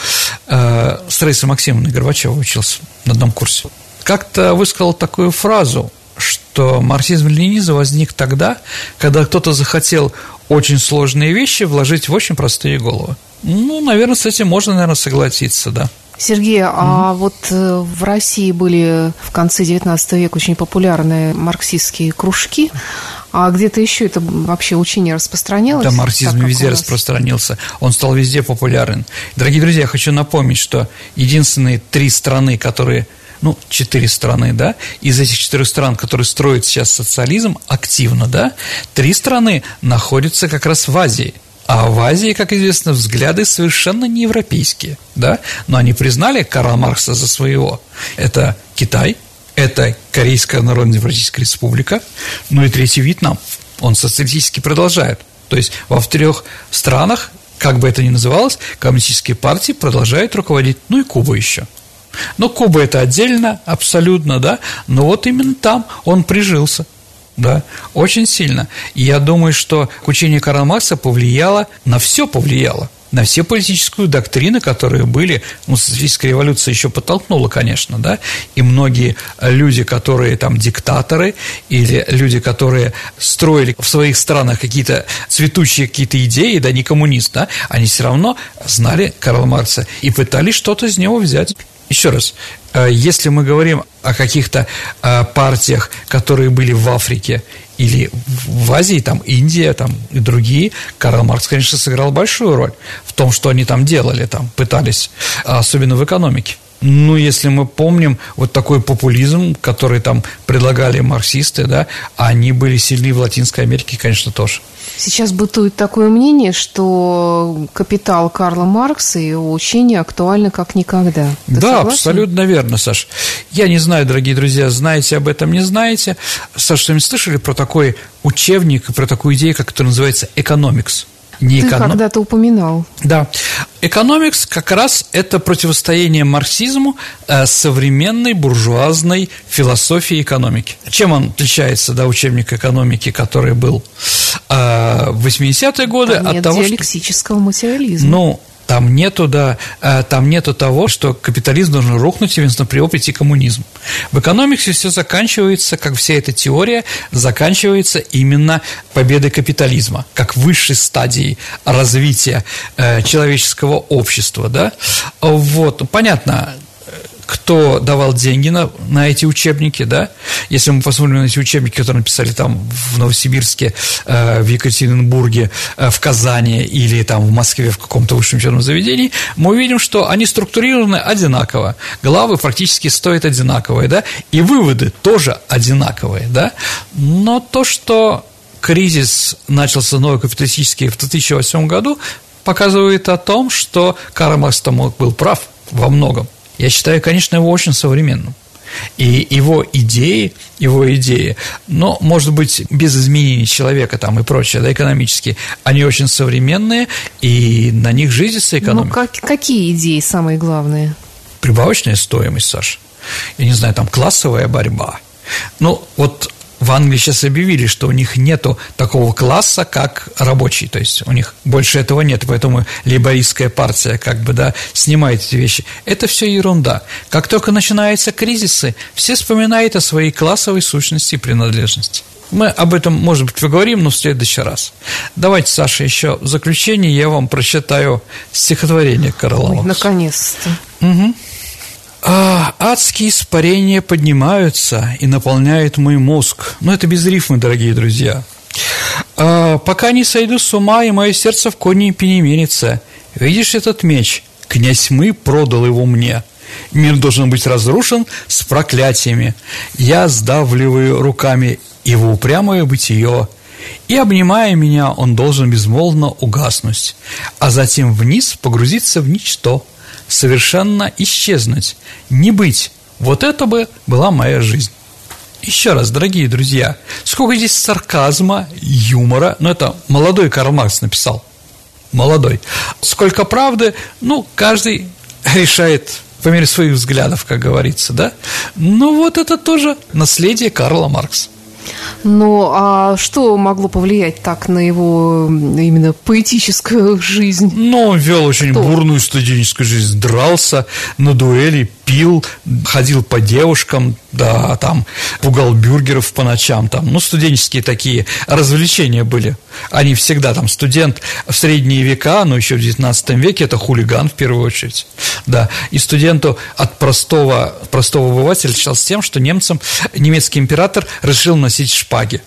C: э, с Раисой Максимовной Горбачевой учился на одном курсе. Как-то высказал такую фразу, что марксизм-ленинизм возник тогда, когда кто-то захотел очень сложные вещи вложить в очень простые головы. Ну, наверное, с этим можно, наверное, согласиться, да.
B: Сергей, mm-hmm. а вот э, в России были в конце XIX века очень популярные марксистские кружки, а где-то еще это вообще учение распространялось?
C: Да, марксизм везде распространился, он стал везде популярен. Дорогие друзья, я хочу напомнить, что единственные три страны, которые ну, четыре страны, да, из этих четырех стран, которые строят сейчас социализм активно, да, три страны находятся как раз в Азии. А в Азии, как известно, взгляды совершенно не европейские, да, но они признали Карла Маркса за своего. Это Китай, это Корейская Народно-Демократическая Республика, ну и третий Вьетнам. Он социалистически продолжает. То есть во трех странах, как бы это ни называлось, коммунистические партии продолжают руководить, ну и Куба еще – но Куба это отдельно, абсолютно, да, но вот именно там он прижился. Да, очень сильно. И я думаю, что учение Карла Маркса повлияло, на все повлияло на все политическую доктрины, которые были, ну, социалистическая революция еще подтолкнула, конечно, да, и многие люди, которые там диктаторы, или люди, которые строили в своих странах какие-то цветущие какие-то идеи, да, не коммунист, да, они все равно знали Карла Маркса и пытались что-то из него взять. Еще раз, э, если мы говорим о каких-то э, партиях, которые были в Африке или в Азии, там Индия, там и другие, Карл Маркс, конечно, сыграл большую роль в том, что они там делали, там пытались, особенно в экономике. Ну, если мы помним вот такой популизм, который там предлагали марксисты, да, они были сильны в Латинской Америке, конечно, тоже.
B: Сейчас бытует такое мнение, что капитал Карла Маркса и его учение актуально как никогда.
C: Ты да, согласен? абсолютно верно, Саш. Я не знаю, дорогие друзья, знаете об этом, не знаете. Саш, что-нибудь слышали про такой учебник, про такую идею, как это называется, «Экономикс»?
B: Не Ты эконом... когда-то упоминал.
C: Да. Экономикс как раз это противостояние марксизму э, современной буржуазной философии экономики. Чем он отличается, да, учебник экономики, который был э, в 80-е годы?
B: Там нет от того, диалектического что... материализма.
C: Ну, там нету, да, э, там нету того, что капитализм должен рухнуть, и вместо него прийти коммунизм. В экономике все заканчивается, как вся эта теория, заканчивается именно победой капитализма, как высшей стадии развития э, человеческого общества, да. Вот, понятно, кто давал деньги на, на эти учебники, да, если мы посмотрим на эти учебники, которые написали там в Новосибирске, э, в Екатеринбурге, э, в Казани или там в Москве в каком-то высшем учебном заведении, мы увидим, что они структурированы одинаково, главы практически стоят одинаковые, да, и выводы тоже одинаковые, да, но то, что кризис начался новый капиталистический в 2008 году, показывает о том, что Карл Маркс был прав во многом. Я считаю, конечно, его очень современным. И его идеи, его идеи, но, может быть, без изменений человека там и прочее, да, экономические, они очень современные, и на них жизнится экономика.
B: Ну, как, какие идеи самые главные?
C: Прибавочная стоимость, Саша. Я не знаю, там классовая борьба. Ну, вот в Англии сейчас объявили, что у них нету такого класса, как рабочий, то есть у них больше этого нет, поэтому лейбористская партия как бы, да, снимает эти вещи. Это все ерунда. Как только начинаются кризисы, все вспоминают о своей классовой сущности и принадлежности. Мы об этом, может быть, поговорим, но в следующий раз. Давайте, Саша, еще в заключение я вам прочитаю стихотворение Карла
B: Наконец-то.
C: Угу. А, адские испарения поднимаются и наполняют мой мозг. Но это без рифмы, дорогие друзья. А, пока не сойду с ума, и мое сердце в коне переменится. Видишь этот меч? Князь Мы продал его мне. Мир должен быть разрушен с проклятиями. Я сдавливаю руками его упрямое бытие, и, обнимая меня, он должен безмолвно угаснуть, а затем вниз погрузиться в ничто – совершенно исчезнуть, не быть. Вот это бы была моя жизнь. Еще раз, дорогие друзья, сколько здесь сарказма, юмора, ну это молодой Карл Маркс написал, молодой. Сколько правды, ну, каждый решает по мере своих взглядов, как говорится, да? Ну, вот это тоже наследие Карла Маркса.
B: Ну, а что могло повлиять так на его именно поэтическую жизнь?
C: Ну, он вел очень Кто? бурную студенческую жизнь, дрался на дуэли, пил, ходил по девушкам, да, там, пугал бюргеров по ночам, там, ну, студенческие такие развлечения были. Они всегда, там, студент в средние века, ну, еще в 19 веке, это хулиган в первую очередь, да, и студенту от простого, простого обывателя отличался тем, что немцам немецкий император решил носить шпаги.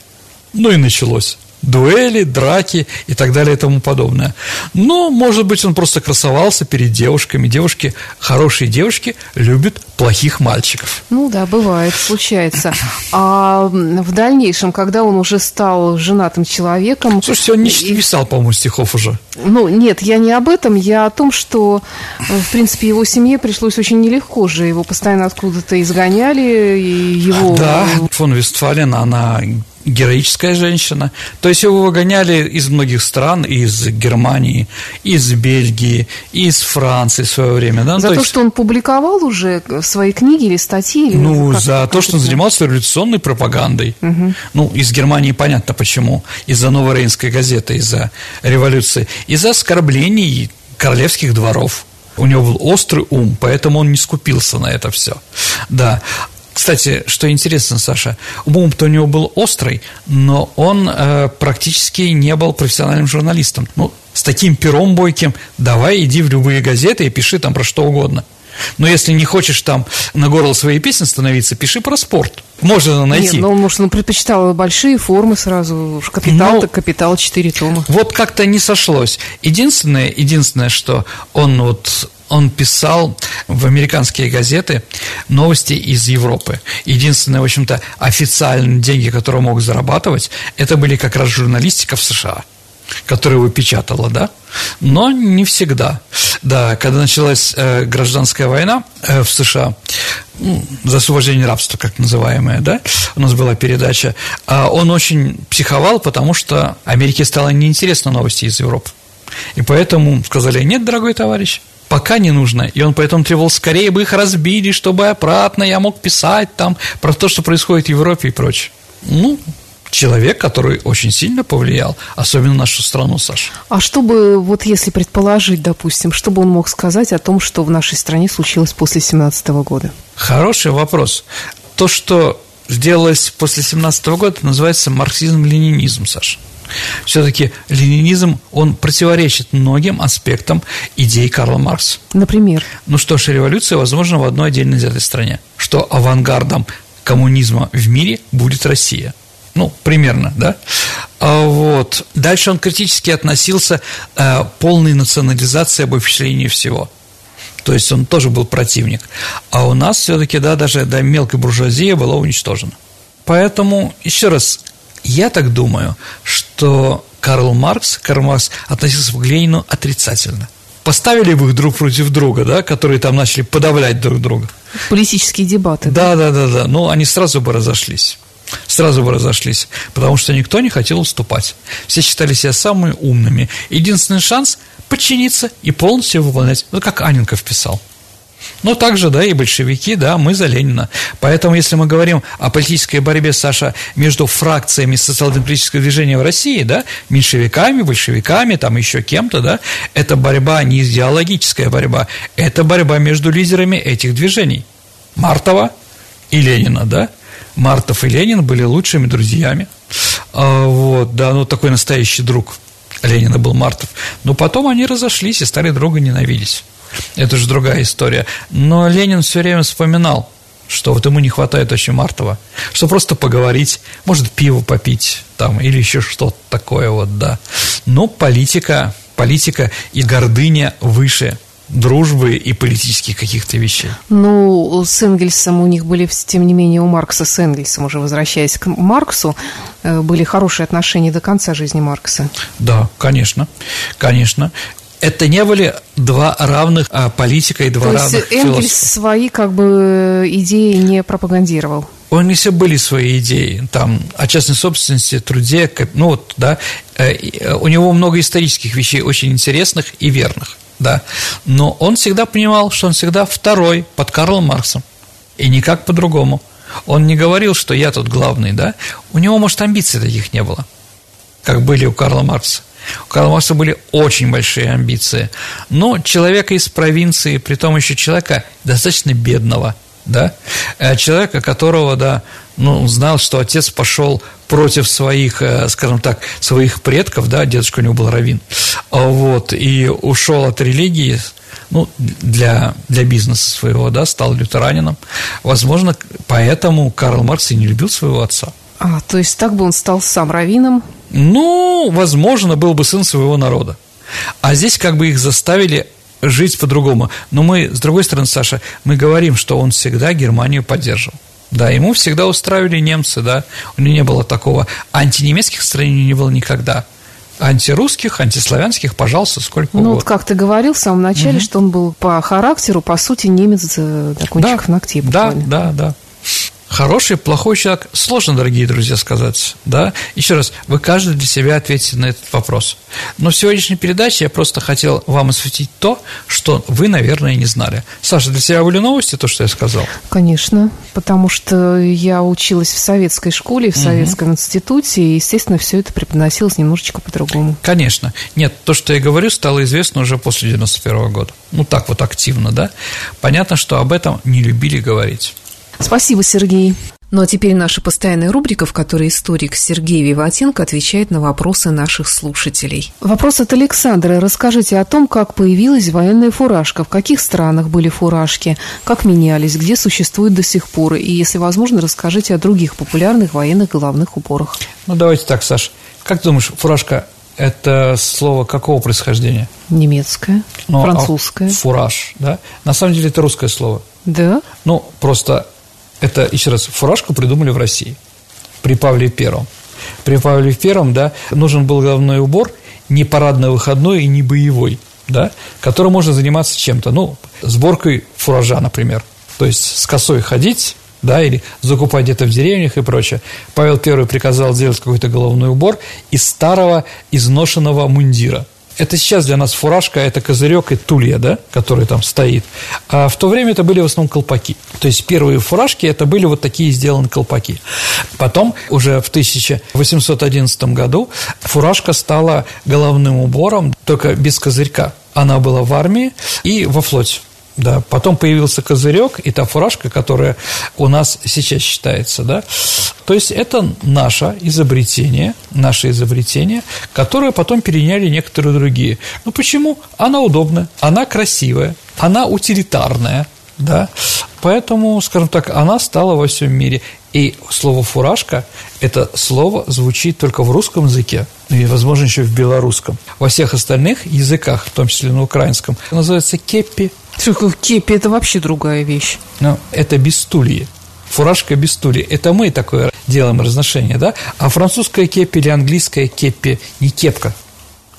C: Ну и началось дуэли, драки и так далее и тому подобное. Но, может быть, он просто красовался перед девушками. Девушки, хорошие девушки, любят плохих мальчиков.
B: Ну да, бывает, случается. А в дальнейшем, когда он уже стал женатым человеком...
C: Слушайте, он не писал, по-моему, стихов уже.
B: Ну, нет, я не об этом, я о том, что, в принципе, его семье пришлось очень нелегко же. Его постоянно откуда-то изгоняли, и его...
C: Да, фон Вестфален, она героическая женщина. То есть его выгоняли из многих стран, из Германии, из Бельгии, из Франции в свое время. Да?
B: За
C: то,
B: то есть... что он публиковал уже свои книги или статьи? Или
C: ну, как, за как то, что он занимался революционной пропагандой. Угу. Ну, из Германии понятно почему. Из-за Новой Рейнской газеты, из-за революции. Из-за оскорблений королевских дворов. У него был острый ум, поэтому он не скупился на это все. Да. Кстати, что интересно, Саша, ум-то у него был острый, но он э, практически не был профессиональным журналистом. Ну, с таким пером бойким, давай иди в любые газеты и пиши там про что угодно. Но если не хочешь там на горло своей песни становиться, пиши про спорт. Можно найти. Нет,
B: ну, может, он предпочитал большие формы сразу. Капитал, ну, так капитал, 4 тома.
C: Вот как-то не сошлось. Единственное, единственное, что он вот он писал в американские газеты новости из Европы. Единственное, в общем-то, официальные деньги, которые мог зарабатывать, это были как раз журналистика в США которая его печатала, да, но не всегда. Да, когда началась э, гражданская война э, в США, ну, за освобождение рабства, как называемое, да, у нас была передача, э, он очень психовал, потому что Америке стало неинтересно новости из Европы. И поэтому сказали, нет, дорогой товарищ, пока не нужно. И он поэтому требовал, скорее бы их разбили, чтобы обратно я мог писать там про то, что происходит в Европе и прочее. Ну, человек, который очень сильно повлиял, особенно нашу страну, Саша.
B: А чтобы, вот если предположить, допустим, что бы он мог сказать о том, что в нашей стране случилось после 17 года?
C: Хороший вопрос. То, что сделалось после 17 года, называется марксизм-ленинизм, Саша. Все-таки ленинизм, он противоречит многим аспектам идей Карла Маркса.
B: Например?
C: Ну что ж, революция возможна в одной отдельно взятой стране. Что авангардом коммунизма в мире будет Россия. Ну, примерно, да? А вот. Дальше он критически относился к э, полной национализации обобщения всего. То есть он тоже был противник. А у нас все-таки, да, даже да, мелкая буржуазия была уничтожена. Поэтому, еще раз, я так думаю, что Карл Маркс, Карл Маркс относился к Ленину отрицательно. Поставили бы их друг против друга, да, которые там начали подавлять друг друга.
B: Политические дебаты.
C: Да, да, да, да. Ну, они сразу бы разошлись. Сразу бы разошлись, потому что никто не хотел уступать. Все считали себя самыми умными. Единственный шанс – подчиниться и полностью выполнять. Вот как Аненков писал – но также, да, и большевики, да, мы за Ленина. Поэтому, если мы говорим о политической борьбе, Саша, между фракциями социал-демократического движения в России, да, меньшевиками, большевиками, там еще кем-то, да, это борьба не идеологическая борьба, это борьба между лидерами этих движений. Мартова и Ленина, да. Мартов и Ленин были лучшими друзьями. А, вот, да, ну такой настоящий друг Ленина был Мартов. Но потом они разошлись и стали друга ненавидеть. Это же другая история. Но Ленин все время вспоминал, что вот ему не хватает очень Мартова, что просто поговорить, может, пиво попить там или еще что-то такое вот, да. Но политика, политика и гордыня выше дружбы и политических каких-то вещей.
B: Ну, с Энгельсом у них были, тем не менее, у Маркса с Энгельсом, уже возвращаясь к Марксу, э, были хорошие отношения до конца жизни Маркса.
C: Да, конечно, конечно это не были два равных а, политика и два
B: То
C: равных
B: есть Энгельс философа. свои как бы идеи не пропагандировал?
C: У них все были свои идеи, там, о частной собственности, труде, ну вот, да, э, э, у него много исторических вещей очень интересных и верных, да, но он всегда понимал, что он всегда второй под Карлом Марксом, и никак по-другому. Он не говорил, что я тут главный, да, у него, может, амбиций таких не было, как были у Карла Маркса. У Карла были очень большие амбиции. Но человека из провинции, при том еще человека достаточно бедного, да, э, человека, которого, да, ну, знал, что отец пошел против своих, э, скажем так, своих предков, да, дедушка у него был раввин, вот, и ушел от религии, ну, для, для бизнеса своего, да, стал лютеранином. Возможно, поэтому Карл Маркс и не любил своего отца.
B: А, то есть так бы он стал сам раввином?
C: Ну, возможно, был бы сын своего народа. А здесь как бы их заставили жить по-другому. Но мы, с другой стороны, Саша, мы говорим, что он всегда Германию поддерживал. Да, ему всегда устраивали немцы, да, у него не было такого антинемецких страний не было никогда. Антирусских, антиславянских, пожалуйста, сколько
B: ну,
C: угодно.
B: Ну, вот как ты говорил в самом начале, угу. что он был по характеру, по сути, немец до кончиков
C: да,
B: ногтей
C: буквально. Да, да, да. Хороший, плохой человек, сложно, дорогие друзья, сказать, да? Еще раз, вы каждый для себя ответите на этот вопрос. Но в сегодняшней передаче я просто хотел вам осветить то, что вы, наверное, не знали. Саша, для тебя были новости, то, что я сказал?
B: Конечно, потому что я училась в советской школе, в советском угу. институте, и, естественно, все это преподносилось немножечко по-другому.
C: Конечно. Нет, то, что я говорю, стало известно уже после 91 года. Ну, так вот активно, да? Понятно, что об этом не любили говорить.
B: Спасибо, Сергей. Ну а теперь наша постоянная рубрика, в которой историк Сергей Виватенко отвечает на вопросы наших слушателей. Вопрос от Александра. Расскажите о том, как появилась военная фуражка, в каких странах были фуражки, как менялись, где существуют до сих пор, и, если возможно, расскажите о других популярных военных головных уборах.
C: Ну давайте так, Саш. Как ты думаешь, фуражка – это слово какого происхождения?
B: Немецкое, ну, французское. А
C: фураж, да? На самом деле это русское слово.
B: Да?
C: Ну, просто это, еще раз, фуражку придумали в России при Павле Первом. При Павле Первом, да, нужен был головной убор не парадно-выходной и не боевой, да, которым можно заниматься чем-то, ну, сборкой фуража, например, то есть с косой ходить, да, или закупать где-то в деревнях и прочее. Павел Первый приказал сделать какой-то головной убор из старого изношенного мундира – это сейчас для нас фуражка, это козырек и тулья, да, который там стоит. А в то время это были в основном колпаки. То есть первые фуражки это были вот такие сделаны колпаки. Потом, уже в 1811 году, фуражка стала головным убором, только без козырька. Она была в армии и во флоте. Да, потом появился козырек и та фуражка, которая у нас сейчас считается, да. То есть это наше изобретение, наше изобретение, которое потом переняли некоторые другие. Ну почему? Она удобная, она красивая, она утилитарная, да. Поэтому, скажем так, она стала во всем мире. И слово «фуражка» – это слово звучит только в русском языке, и, возможно, еще в белорусском. Во всех остальных языках, в том числе на украинском, называется «кепи»,
B: что кепи – это вообще другая вещь.
C: Ну, это бестулье. Фуражка без стулья. Это мы такое делаем разношение, да? А французская кепи или английская кепи не кепка,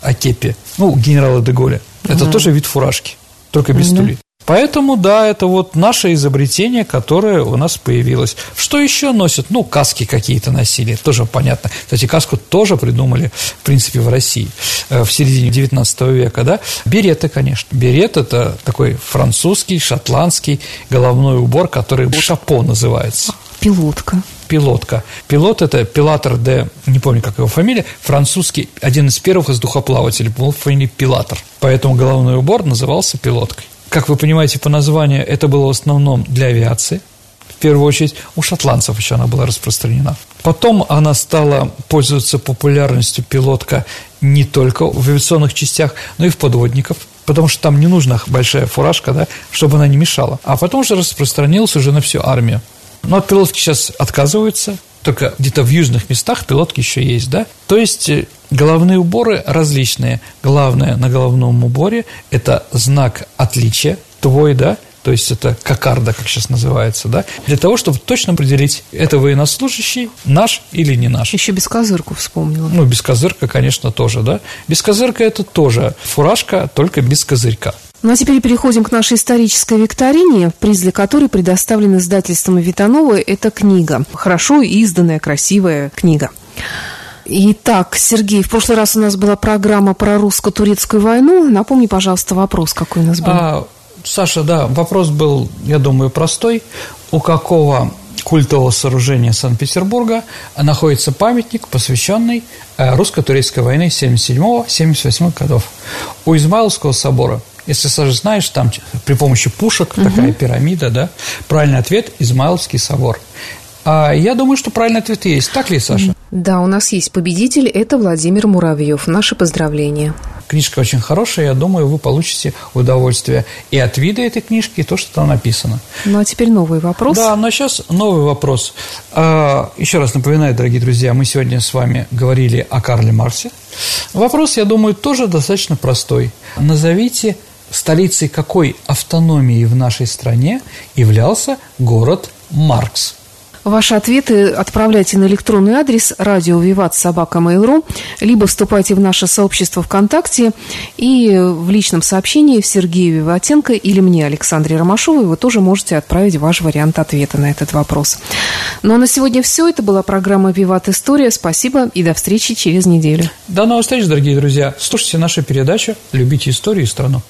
C: а кепи. Ну, генерала Деголя. Это угу. тоже вид фуражки, только без угу. Поэтому, да, это вот наше изобретение, которое у нас появилось. Что еще носят? Ну, каски какие-то носили, тоже понятно. Кстати, каску тоже придумали, в принципе, в России э, в середине 19 века, да. Береты, конечно. Берет – это такой французский, шотландский головной убор, который шапо называется.
B: Пилотка.
C: Пилотка. Пилот – это Пилатор де, не помню, как его фамилия, французский, один из первых воздухоплавателей, был фамилия Пилатор. Поэтому головной убор назывался пилоткой. Как вы понимаете по названию, это было в основном для авиации. В первую очередь у шотландцев еще она была распространена. Потом она стала пользоваться популярностью пилотка не только в авиационных частях, но и в подводников, потому что там не нужна большая фуражка, да, чтобы она не мешала. А потом уже распространилась уже на всю армию. Но от пилотки сейчас отказываются, только где-то в южных местах пилотки еще есть, да? То есть э, головные уборы различные. Главное на головном уборе – это знак отличия твой, да, то есть это кокарда, как сейчас называется, да, для того, чтобы точно определить, это военнослужащий наш или не наш.
B: Еще без козырку вспомнила.
C: Ну, без козырка, конечно, тоже, да. Без козырка это тоже фуражка, только без козырька.
B: Ну а теперь переходим к нашей исторической викторине, приз для которой предоставлен издательством Витанова. Это книга. Хорошо изданная, красивая книга. Итак, Сергей, в прошлый раз у нас была программа про русско-турецкую войну. Напомни, пожалуйста, вопрос, какой у нас был.
C: А, Саша, да, вопрос был, я думаю, простой. У какого культового сооружения Санкт-Петербурга находится памятник, посвященный э, русско-турецкой войне 77-78 годов. У Измайловского собора если, Саша, знаешь, там при помощи пушек угу. такая пирамида, да? Правильный ответ – Измайловский собор. А я думаю, что правильный ответ есть. Так ли, Саша?
B: Да, у нас есть победитель. Это Владимир Муравьев. Наши поздравления.
C: Книжка очень хорошая, я думаю, вы получите удовольствие и от вида этой книжки, и то, что там написано.
B: Ну, а теперь новый вопрос.
C: Да, но сейчас новый вопрос. А, еще раз напоминаю, дорогие друзья, мы сегодня с вами говорили о Карле Марсе. Вопрос, я думаю, тоже достаточно простой. Назовите столицей какой автономии в нашей стране являлся город Маркс?
B: Ваши ответы отправляйте на электронный адрес радио Виват собака Mail.ru, либо вступайте в наше сообщество ВКонтакте и в личном сообщении в Сергея Виватенко или мне, Александре Ромашовой, вы тоже можете отправить ваш вариант ответа на этот вопрос. Ну а на сегодня все. Это была программа «Виват История». Спасибо и до встречи через неделю.
C: До новых встреч, дорогие друзья. Слушайте нашу передачу «Любите историю и страну».